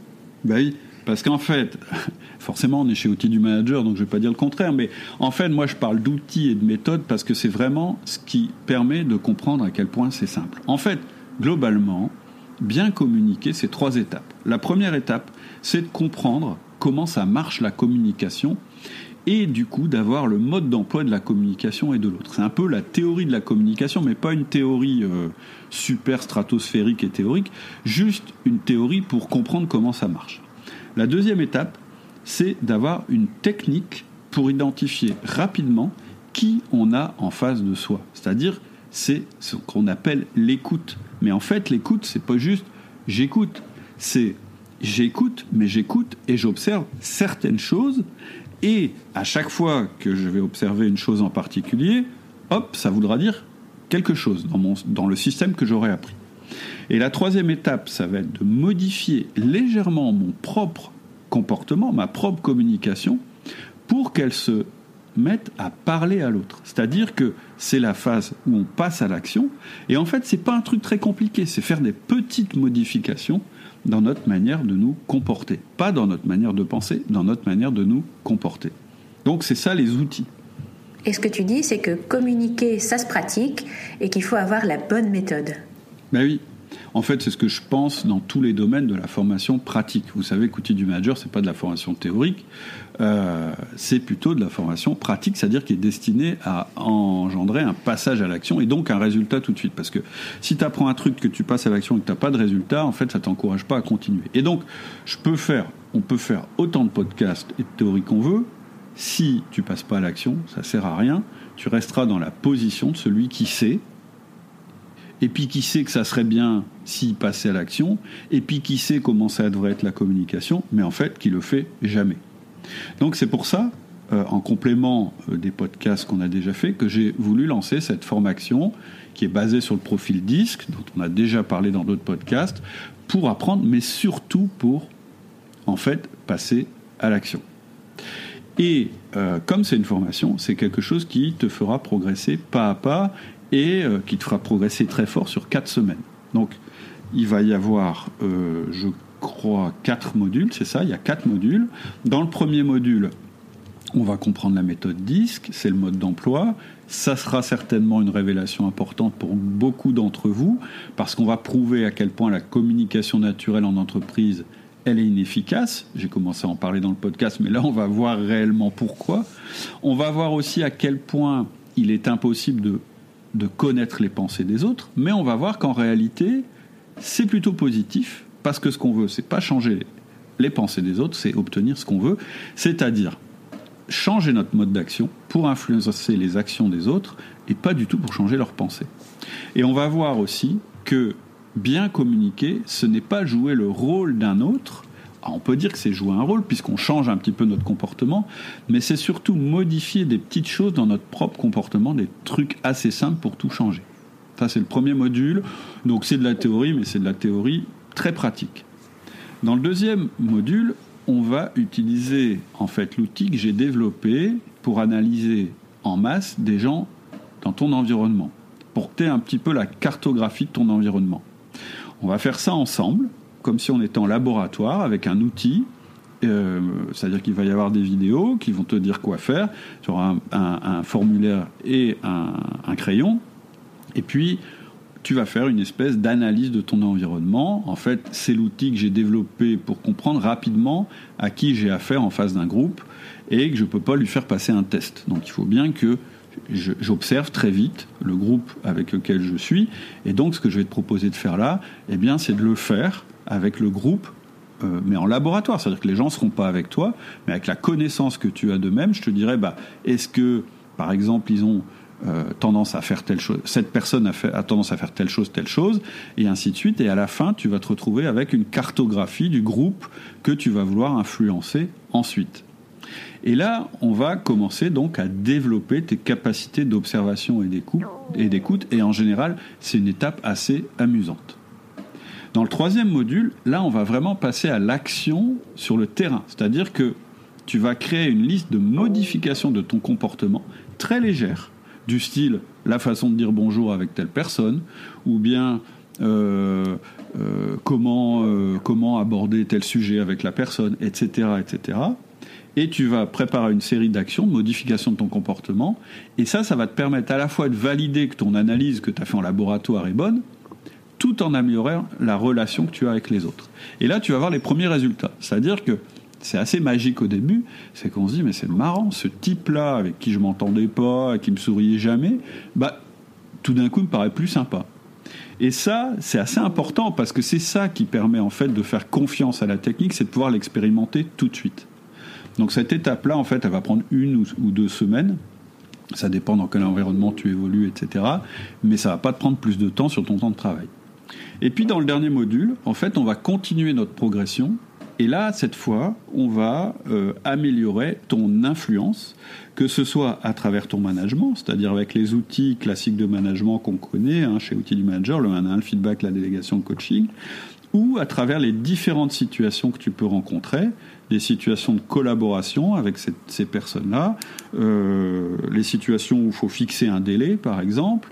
B: Ben oui, parce qu'en fait, forcément on est chez outils du manager, donc je ne vais pas dire le contraire, mais en fait moi je parle d'outils et de méthodes parce que c'est vraiment ce qui permet de comprendre à quel point c'est simple. En fait, globalement, bien communiquer, c'est trois étapes. La première étape, c'est de comprendre comment ça marche la communication et du coup d'avoir le mode d'emploi de la communication et de l'autre. C'est un peu la théorie de la communication, mais pas une théorie euh, super stratosphérique et théorique, juste une théorie pour comprendre comment ça marche. La deuxième étape, c'est d'avoir une technique pour identifier rapidement qui on a en face de soi. C'est-à-dire c'est ce qu'on appelle l'écoute. Mais en fait, l'écoute, c'est pas juste j'écoute, c'est j'écoute, mais j'écoute et j'observe certaines choses. Et à chaque fois que je vais observer une chose en particulier, hop, ça voudra dire quelque chose dans, mon, dans le système que j'aurais appris. Et la troisième étape, ça va être de modifier légèrement mon propre comportement, ma propre communication, pour qu'elle se mettent à parler à l'autre. C'est-à-dire que c'est la phase où on passe à l'action. Et en fait, c'est pas un truc très compliqué. C'est faire des petites modifications dans notre manière de nous comporter. Pas dans notre manière de penser, dans notre manière de nous comporter. Donc c'est ça les outils.
C: Et ce que tu dis, c'est que communiquer, ça se pratique et qu'il faut avoir la bonne méthode.
B: Ben oui, En fait, c'est ce que je pense dans tous les domaines de la formation pratique. Vous savez qu'outil du manager, c'est pas de la formation théorique, euh, c'est plutôt de la formation pratique, c'est-à-dire qui est destinée à engendrer un passage à l'action et donc un résultat tout de suite. Parce que si tu apprends un truc que tu passes à l'action et que tu n'as pas de résultat, en fait, ça t'encourage pas à continuer. Et donc, je peux faire, on peut faire autant de podcasts et de théories qu'on veut. Si tu passes pas à l'action, ça sert à rien. Tu resteras dans la position de celui qui sait, et puis qui sait que ça serait bien s'il passait à l'action, et puis qui sait comment ça devrait être la communication, mais en fait qui le fait jamais. Donc c'est pour ça, euh, en complément euh, des podcasts qu'on a déjà fait, que j'ai voulu lancer cette formation qui est basée sur le profil disque, dont on a déjà parlé dans d'autres podcasts, pour apprendre, mais surtout pour en fait passer à l'action. Et euh, comme c'est une formation, c'est quelque chose qui te fera progresser pas à pas et qui te fera progresser très fort sur quatre semaines. Donc, il va y avoir, je crois, quatre modules, c'est ça, il y a quatre modules. Dans le premier module, on va comprendre la méthode DISC, c'est le mode d'emploi. Ça sera certainement une révélation importante pour beaucoup d'entre vous, parce qu'on va prouver à quel point la communication naturelle en entreprise, elle est inefficace. J'ai commencé à en parler dans le podcast, mais là, on va voir réellement pourquoi. On va voir aussi à quel point il est impossible de de connaître les pensées des autres, mais on va voir qu'en réalité, c'est plutôt positif, parce que ce qu'on veut, c'est pas changer les pensées des autres, c'est obtenir ce qu'on veut, c'est-à-dire changer notre mode d'action pour influencer les actions des autres et pas du tout pour changer leurs pensées. Et on va voir aussi que bien communiquer, ce n'est pas jouer le rôle d'un autre, ah, on peut dire que c'est jouer un rôle puisqu'on change un petit peu notre comportement, mais c'est surtout modifier des petites choses dans notre propre comportement, des trucs assez simples pour tout changer. Ça, c'est le premier module. Donc, c'est de la théorie, mais c'est de la théorie très pratique. Dans le deuxième module, on va utiliser en fait l'outil que j'ai développé pour analyser en masse des gens dans ton environnement, pour que un petit peu la cartographie de ton environnement. On va faire ça ensemble comme si on était en laboratoire avec un outil. Euh, c'est-à-dire qu'il va y avoir des vidéos qui vont te dire quoi faire. Tu auras un, formulaire et un, crayon. Et puis, tu vas faire une espèce d'analyse de ton environnement. En fait, c'est l'outil que j'ai développé pour comprendre rapidement à qui j'ai affaire en face d'un groupe et que je ne peux pas lui faire passer un test. Donc il faut bien que j'observe très vite le groupe avec lequel je suis. Et donc ce que je vais te proposer de faire là, eh bien, c'est de le faire avec le groupe, euh, mais en laboratoire. C'est-à-dire que les gens ne seront pas avec toi, mais avec la connaissance que tu as d'eux-mêmes, je te dirais, bah, est-ce que, par exemple, ils ont euh, tendance à faire telle chose, cette personne a, a, tendance à faire telle chose, telle chose, et ainsi de suite. Et à la fin, tu vas te retrouver avec une cartographie du groupe que tu vas vouloir influencer ensuite. Et là, on va commencer donc à développer tes capacités d'observation et d'écoute. Et en général, c'est une étape assez amusante. Dans le troisième module, là, on va vraiment passer à l'action sur le terrain. C'est-à-dire que tu vas créer une liste de modifications de ton comportement très légère, du style la façon de dire bonjour avec telle personne, ou bien euh, euh, comment, euh, comment aborder tel sujet avec la personne, etc., etc. Et tu vas préparer une série d'actions, de modifications de ton comportement. Et ça, ça va te permettre à la fois de valider que ton analyse que tu as fait en laboratoire est bonne, tout en améliorant la relation que tu as avec les autres. Et là, tu vas voir les premiers résultats. C'est-à-dire que c'est assez magique au début, c'est qu'on se dit mais c'est marrant, ce type-là avec qui je m'entendais pas, qui me souriait jamais, bah tout d'un coup il me paraît plus sympa. Et ça, c'est assez important parce que c'est ça qui permet en fait de faire confiance à la technique, c'est de pouvoir l'expérimenter tout de suite. Donc cette étape-là, en fait, elle va prendre une ou deux semaines. Ça dépend dans quel environnement tu évolues, etc. Mais ça va pas te prendre plus de temps sur ton temps de travail. Et puis dans le dernier module, en fait, on va continuer notre progression. Et là, cette fois, on va euh, améliorer ton influence, que ce soit à travers ton management, c'est-à-dire avec les outils classiques de management qu'on connaît hein, chez Outils du Manager, le 1 1, le feedback, la délégation, le coaching, ou à travers les différentes situations que tu peux rencontrer, des situations de collaboration avec ces personnes-là, euh, les situations où il faut fixer un délai, par exemple,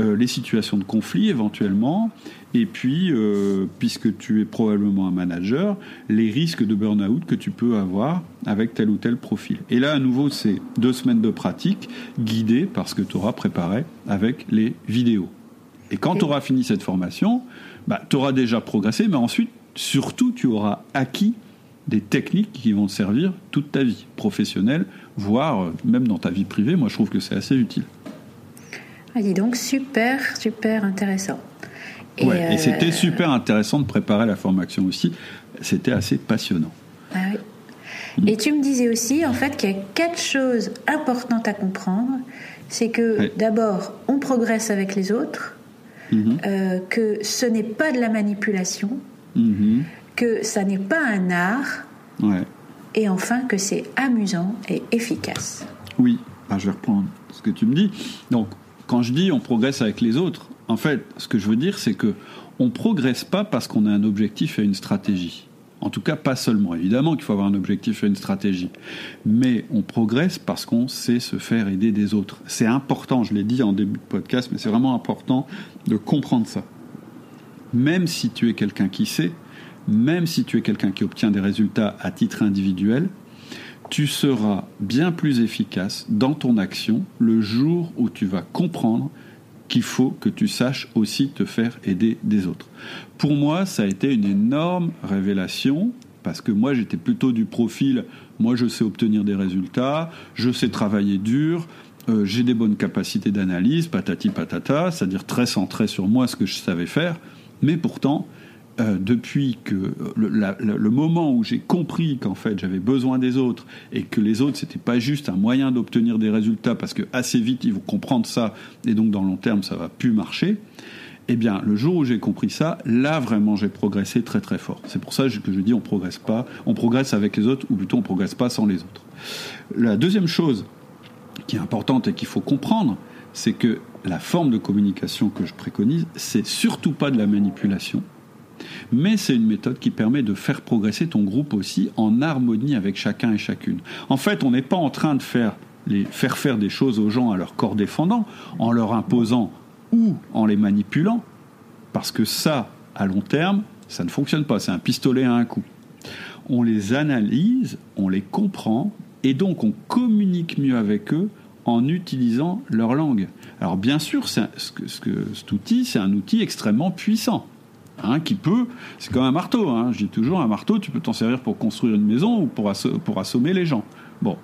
B: euh, les situations de conflit éventuellement, et puis, euh, puisque tu es probablement un manager, les risques de burn-out que tu peux avoir avec tel ou tel profil. Et là, à nouveau, c'est deux semaines de pratique guidées par ce que tu auras préparé avec les vidéos. Et quand tu auras fini cette formation, bah, tu auras déjà progressé, mais ensuite, surtout, tu auras acquis des techniques qui vont te servir toute ta vie professionnelle, voire même dans ta vie privée. Moi, je trouve que c'est assez utile.
C: Ah, dis donc, super, super intéressant.
B: Et, ouais, et c'était super intéressant de préparer la formation aussi. C'était assez passionnant.
C: Ah oui. Et tu me disais aussi, en fait, qu'il y a quatre choses importantes à comprendre. C'est que d'abord, on progresse avec les autres, mm-hmm. euh, que ce n'est pas de la manipulation, mm-hmm. que ça n'est pas un art,
B: ouais.
C: et enfin que c'est amusant et efficace.
B: Oui, ah, je vais reprendre ce que tu me dis. Donc, quand je dis on progresse avec les autres, en fait, ce que je veux dire, c'est que on progresse pas parce qu'on a un objectif et une stratégie. En tout cas, pas seulement. Évidemment qu'il faut avoir un objectif et une stratégie. Mais on progresse parce qu'on sait se faire aider des autres. C'est important, je l'ai dit en début de podcast, mais c'est vraiment important de comprendre ça. Même si tu es quelqu'un qui sait, même si tu es quelqu'un qui obtient des résultats à titre individuel, tu seras bien plus efficace dans ton action le jour où tu vas comprendre qu'il faut que tu saches aussi te faire aider des autres. Pour moi, ça a été une énorme révélation parce que moi j'étais plutôt du profil, moi je sais obtenir des résultats, je sais travailler dur, euh, j'ai des bonnes capacités d'analyse, patati patata, c'est-à-dire très centré sur moi ce que je savais faire, mais pourtant euh, depuis que le, moment où j'ai compris qu'en fait j'avais besoin des autres et que les autres c'était pas juste un moyen d'obtenir des résultats parce que assez vite ils vont comprendre ça et donc dans le long terme ça va plus marcher. Eh bien, le jour où j'ai compris ça, là vraiment j'ai progressé très très fort. C'est pour ça que je dis on progresse pas, on progresse avec les autres ou plutôt on progresse pas sans les autres. La deuxième chose qui est importante et qu'il faut comprendre, c'est que la forme de communication que je préconise, c'est surtout pas de la manipulation mais c'est une méthode qui permet de faire progresser ton groupe aussi en harmonie avec chacun et chacune. En fait, on n'est pas en train de faire, faire des choses aux gens à leur corps défendant, en leur imposant ou en les manipulant, parce que ça, à long terme, ça ne fonctionne pas, c'est un pistolet à un coup. On les analyse, on les comprend, et donc on communique mieux avec eux en utilisant leur langue. Alors bien sûr, ce cet outil, c'est un outil extrêmement puissant. Hein, qui peut, c'est comme un marteau, hein, je dis toujours, un marteau, tu peux t'en servir pour construire une maison ou pour, pour assommer les gens. Bon,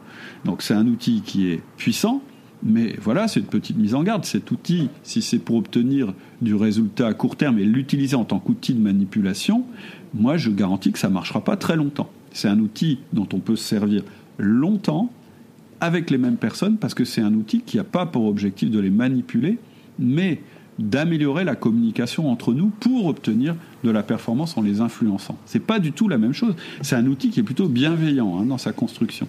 B: donc c'est un outil qui est puissant, mais voilà, c'est une petite mise en garde. Cet outil, si c'est pour obtenir du résultat à court terme et l'utiliser en tant qu'outil de manipulation, moi je garantis que ça ne marchera pas très longtemps. C'est un outil dont on peut se servir longtemps avec les mêmes personnes parce que c'est un outil qui n'a pas pour objectif de les manipuler, mais d'améliorer la communication entre nous pour obtenir de la performance en les influençant. C'est pas du tout la même chose. C'est un outil qui est plutôt bienveillant hein, dans sa construction.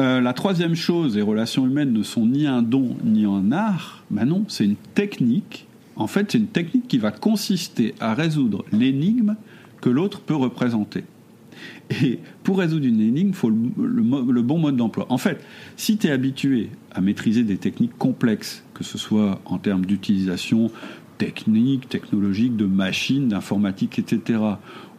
B: Euh, la troisième chose, les relations humaines ne sont ni un don ni un art. Ben non, c'est une technique. En fait, c'est une technique qui va consister à résoudre l'énigme que l'autre peut représenter. Et pour résoudre une énigme, il faut le, bon mode d'emploi. En fait, si tu es habitué à maîtriser des techniques complexes, que ce soit en termes d'utilisation technique, technologique, de machines, d'informatique, etc.,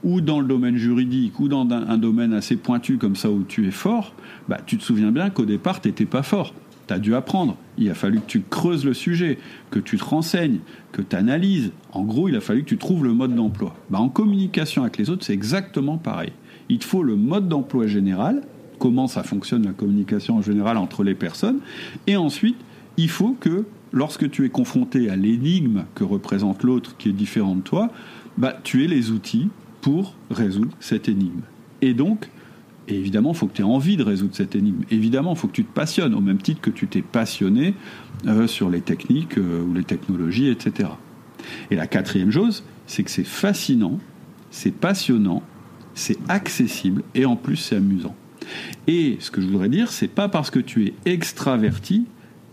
B: ou dans le domaine juridique, ou dans un, domaine assez pointu comme ça où tu es fort, bah, tu te souviens bien qu'au départ, tu n'étais pas fort. Tu as dû apprendre. Il a fallu que tu creuses le sujet, que tu te renseignes, que tu analyses. En gros, il a fallu que tu trouves le mode d'emploi. Bah, en communication avec les autres, c'est exactement pareil il te faut le mode d'emploi général, comment ça fonctionne la communication en général entre les personnes, et ensuite, il faut que lorsque tu es confronté à l'énigme que représente l'autre qui est différent de toi, bah, tu aies les outils pour résoudre cette énigme. Et donc, évidemment, il faut que tu aies envie de résoudre cette énigme. Évidemment, il faut que tu te passionnes, au même titre que tu t'es passionné euh, sur les techniques euh, ou les technologies, etc. Et la quatrième chose, c'est que c'est fascinant, c'est passionnant, c'est accessible et en plus c'est amusant. Et ce que je voudrais dire, c'est pas parce que tu es extraverti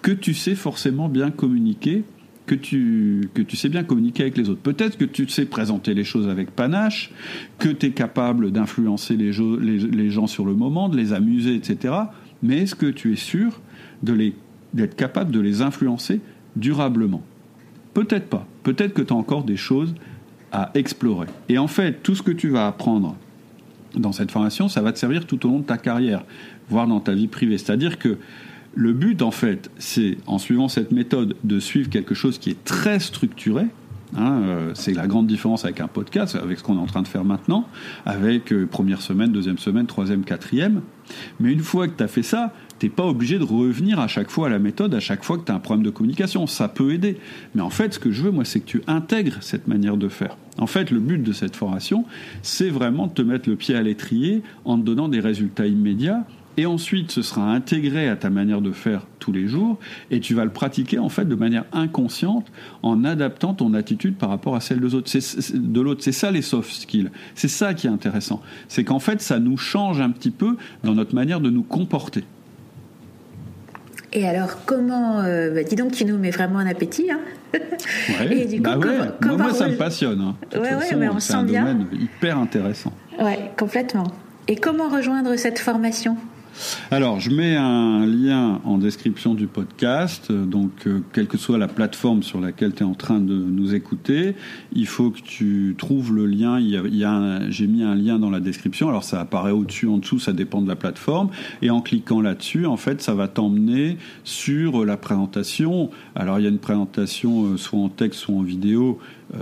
B: que tu sais forcément bien communiquer, que tu, que tu sais bien communiquer avec les autres. Peut-être que tu sais présenter les choses avec panache, que tu es capable d'influencer les, les, gens sur le moment, de les amuser, etc. Mais est-ce que tu es sûr d'être capable de les influencer durablement? Peut-être pas. Peut-être que tu as encore des choses à explorer. Et en fait, tout ce que tu vas apprendre dans cette formation, ça va te servir tout au long de ta carrière, voire dans ta vie privée. C'est-à-dire que le but, en fait, c'est, en suivant cette méthode, de suivre quelque chose qui est très structuré, Hein, euh, c'est la grande différence avec un podcast, avec ce qu'on est en train de faire maintenant, avec euh, première semaine, deuxième semaine, troisième, quatrième. Mais une fois que tu as fait ça, t'es pas obligé de revenir à chaque fois à la méthode, à chaque fois que tu as un problème de communication. Ça peut aider. Mais en fait, ce que je veux, moi, c'est que tu intègres cette manière de faire. En fait, le but de cette formation, c'est vraiment de te mettre le pied à l'étrier en te donnant des résultats immédiats et ensuite ce sera intégré à ta manière de faire tous les jours et tu vas le pratiquer en fait de manière inconsciente en adaptant ton attitude par rapport à celle de l'autre. De c'est ça les soft skills. C'est ça qui est intéressant. C'est qu'en fait ça nous change un petit peu dans notre manière de nous comporter.
C: Et alors, comment. Euh, bah, dis donc, tu nous mets vraiment un appétit. Hein
B: ouais, du coup, bah moi, ça me passionne. Hein.
C: Ouais, mais on
B: c'est un domaine hyper intéressant.
C: Ouais, complètement. Et comment rejoindre cette formation?
B: Alors, je mets un lien en description du podcast. Donc, euh, quelle que soit la plateforme sur laquelle tu es en train de nous écouter, il faut que tu trouves le lien. Il y a, j'ai mis un lien dans la description. Alors, ça apparaît au-dessus, en dessous, ça dépend de la plateforme. Et en cliquant là-dessus, en fait, ça va t'emmener sur la présentation. Alors, il y a une présentation euh, soit en texte, soit en vidéo euh,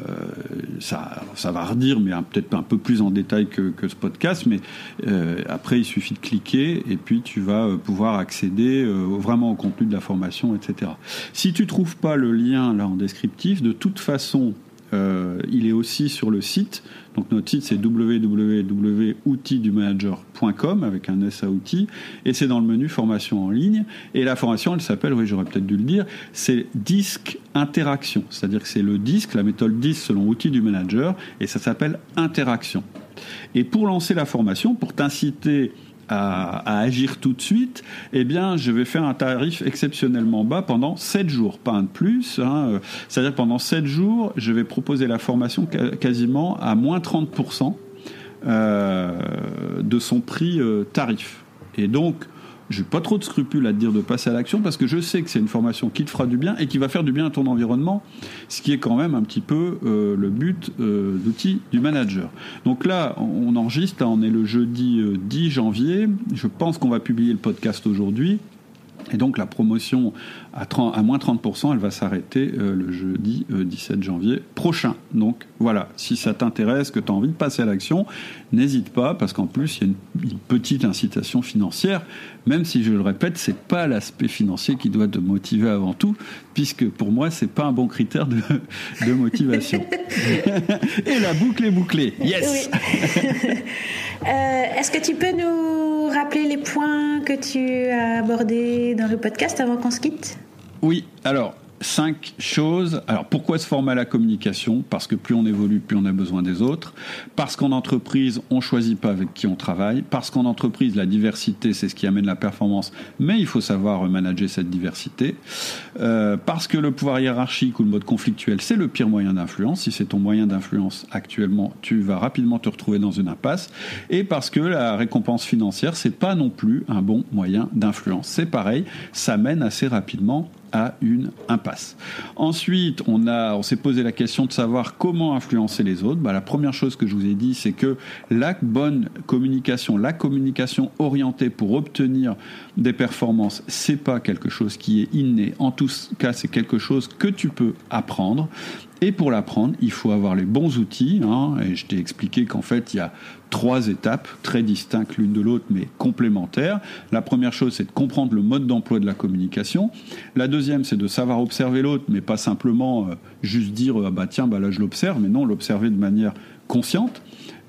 B: ça, ça va redire, mais peut-être un peu plus en détail que, ce podcast. Mais euh, après, il suffit de cliquer et puis tu vas euh, pouvoir accéder vraiment au contenu de la formation, etc. Si tu trouves pas le lien là en descriptif, de toute façon, il est aussi sur le site. Donc notre site c'est www.outildumanager.com avec un S à outils et c'est dans le menu formation en ligne et la formation elle s'appelle, oui j'aurais peut-être dû le dire, c'est disque interaction, c'est-à-dire que c'est le disque, la méthode disque selon outils du manager et ça s'appelle interaction. Et pour lancer la formation, pour t'inciter à, agir tout de suite, eh bien, je vais faire un tarif exceptionnellement bas pendant 7 jours, pas un de plus. Hein. C'est-à-dire pendant 7 jours, je vais proposer la formation quasiment à moins 30% euh, de son prix euh, tarif. Et donc, je n'ai pas trop de scrupules à te dire de passer à l'action parce que je sais que c'est une formation qui te fera du bien et qui va faire du bien à ton environnement, ce qui est quand même un petit peu euh, le but euh, d'outils du manager. Donc là, on enregistre, on est le jeudi 10 euh, janvier. Je pense qu'on va publier le podcast aujourd'hui. Et donc la promotion à, 30, à moins 30%, elle va s'arrêter euh, le jeudi 17 euh, janvier prochain. Donc voilà, si ça t'intéresse, que tu as envie de passer à l'action, n'hésite pas, parce qu'en plus, il y a une, petite incitation financière, même si je le répète, c'est pas l'aspect financier qui doit te motiver avant tout, puisque pour moi, c'est pas un bon critère de, de motivation. Et la boucle est bouclée. Yes
C: euh, Est-ce que tu peux nous rappeler les points que tu as abordés dans le podcast avant qu'on se quitte?
B: Oui, alors cinq choses. Alors pourquoi se former à la communication? Parce que plus on évolue, plus on a besoin des autres. Parce qu'en entreprise, on choisit pas avec qui on travaille. Parce qu'en entreprise, la diversité, c'est ce qui amène la performance, mais il faut savoir manager cette diversité. Euh, parce que le pouvoir hiérarchique ou le mode conflictuel, c'est le pire moyen d'influence. Si c'est ton moyen d'influence actuellement, tu vas rapidement te retrouver dans une impasse. Et parce que la récompense financière, c'est pas non plus un bon moyen d'influence. C'est pareil, ça mène assez rapidement à une impasse. Ensuite, on, a, on s'est posé la question de savoir comment influencer les autres. Bah, la première chose que je vous ai dit, c'est que la bonne communication, la communication orientée pour obtenir des performances, c'est pas quelque chose qui est inné. En tout cas, c'est quelque chose que tu peux apprendre. Et pour l'apprendre, il faut avoir les bons outils. Hein, et je t'ai expliqué qu'en fait, il y a trois étapes très distinctes l'une de l'autre, mais complémentaires. La première chose, c'est de comprendre le mode d'emploi de la communication. La deuxième, c'est de savoir observer l'autre, mais pas simplement euh, juste dire ah bah tiens, bah là je l'observe, mais non, l'observer de manière consciente.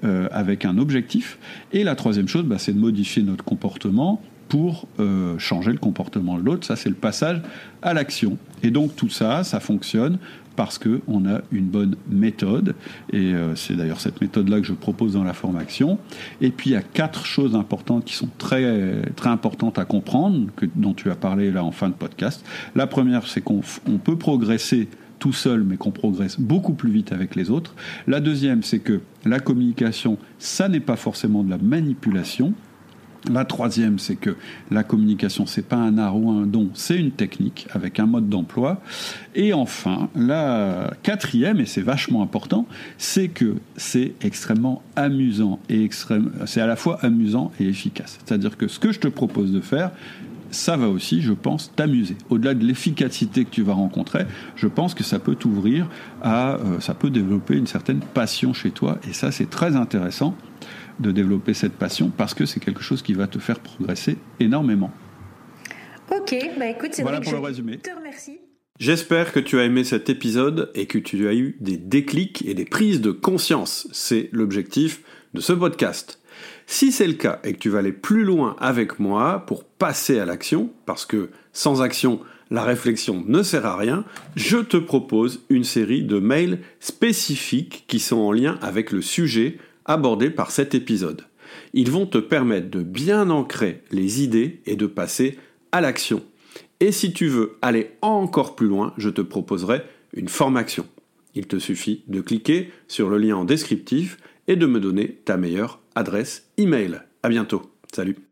B: Euh, avec un objectif. Et la troisième chose, bah, c'est de modifier notre comportement pour euh, changer le comportement de l'autre. Ça, c'est le passage à l'action. Et donc tout ça, ça fonctionne parce qu'on a une bonne méthode. Et euh, c'est d'ailleurs cette méthode-là que je propose dans la formation. Et puis il y a quatre choses importantes qui sont très, très importantes à comprendre, que, dont tu as parlé là en fin de podcast. La première, c'est qu'on peut progresser tout seul, mais qu'on progresse beaucoup plus vite avec les autres. La deuxième, c'est que la communication, ça n'est pas forcément de la manipulation. La troisième, c'est que la communication, c'est pas un art ou un don, c'est une technique avec un mode d'emploi. Et enfin, la quatrième, et c'est vachement important, c'est que c'est extrêmement amusant et extrême, c'est à la fois amusant et efficace. C'est-à-dire que ce que je te propose de faire,
D: ça va aussi, je pense, t'amuser. Au-delà de l'efficacité que tu vas rencontrer, je pense que ça peut t'ouvrir à, euh, ça peut développer une certaine passion chez toi, et ça c'est très intéressant de développer cette passion parce que c'est quelque chose qui va te faire progresser énormément.
C: Ok, bah écoute, c'est
D: voilà
C: pour
D: le résumé.
C: te remercie.
B: J'espère que tu as aimé cet épisode et que tu as eu des déclics et des prises de conscience. C'est l'objectif de ce podcast. Si c'est le cas et que tu vas aller plus loin avec moi pour passer à l'action, parce que sans action, la réflexion ne sert à rien, je te propose une série de mails spécifiques qui sont en lien avec le sujet abordé par cet épisode. Ils vont te permettre de bien ancrer les idées et de passer à l'action. Et si tu veux aller encore plus loin, je te proposerai une formation. Il te suffit de cliquer sur le lien en descriptif et de me donner ta meilleure adresse email. À bientôt. Salut.